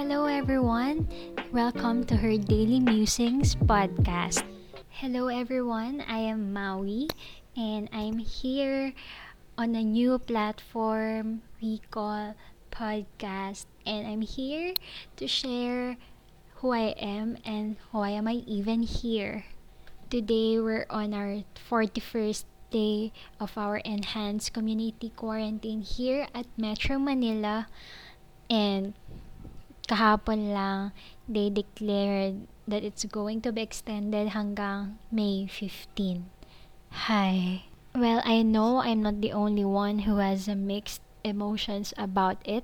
Hello, everyone. Welcome to her Daily Musings podcast. Hello, everyone. I am Maui, and I'm here on a new platform we call podcast. And I'm here to share who I am and why am I even here. Today, we're on our 41st day of our enhanced community quarantine here at Metro Manila. And kahapon lang, they declared that it's going to be extended hanggang May 15. Hi. Well, I know I'm not the only one who has mixed emotions about it,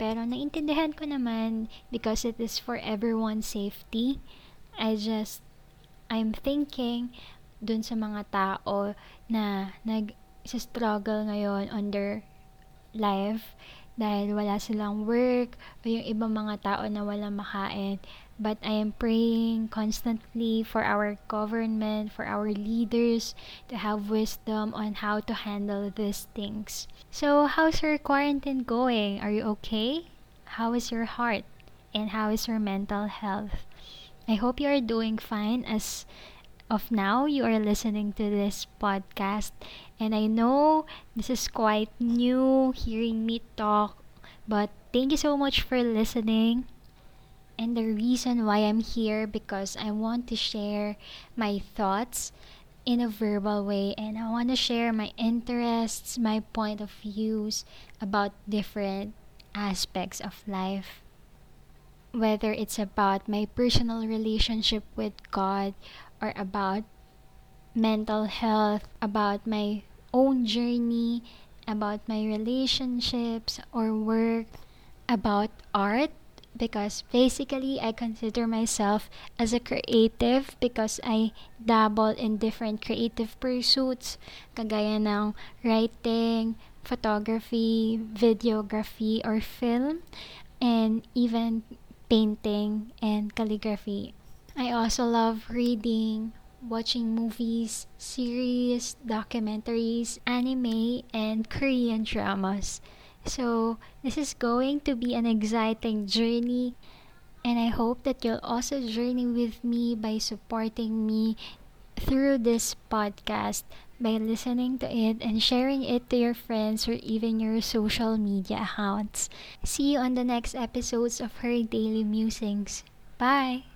pero naintindihan ko naman because it is for everyone's safety. I just, I'm thinking dun sa mga tao na nag-struggle ngayon on their life dahil wala silang work o yung ibang mga tao na walang makain. But I am praying constantly for our government, for our leaders to have wisdom on how to handle these things. So, how's your quarantine going? Are you okay? How is your heart? And how is your mental health? I hope you are doing fine as of now you are listening to this podcast and I know this is quite new hearing me talk but thank you so much for listening and the reason why I'm here because I want to share my thoughts in a verbal way and I want to share my interests, my point of views about different aspects of life. Whether it's about my personal relationship with God or about mental health, about my own journey, about my relationships or work, about art because basically I consider myself as a creative because I dabble in different creative pursuits kagaya ng writing, photography, videography or film and even painting and calligraphy. I also love reading, watching movies, series, documentaries, anime, and Korean dramas. So, this is going to be an exciting journey, and I hope that you'll also journey with me by supporting me through this podcast by listening to it and sharing it to your friends or even your social media accounts. See you on the next episodes of Her Daily Musings. Bye!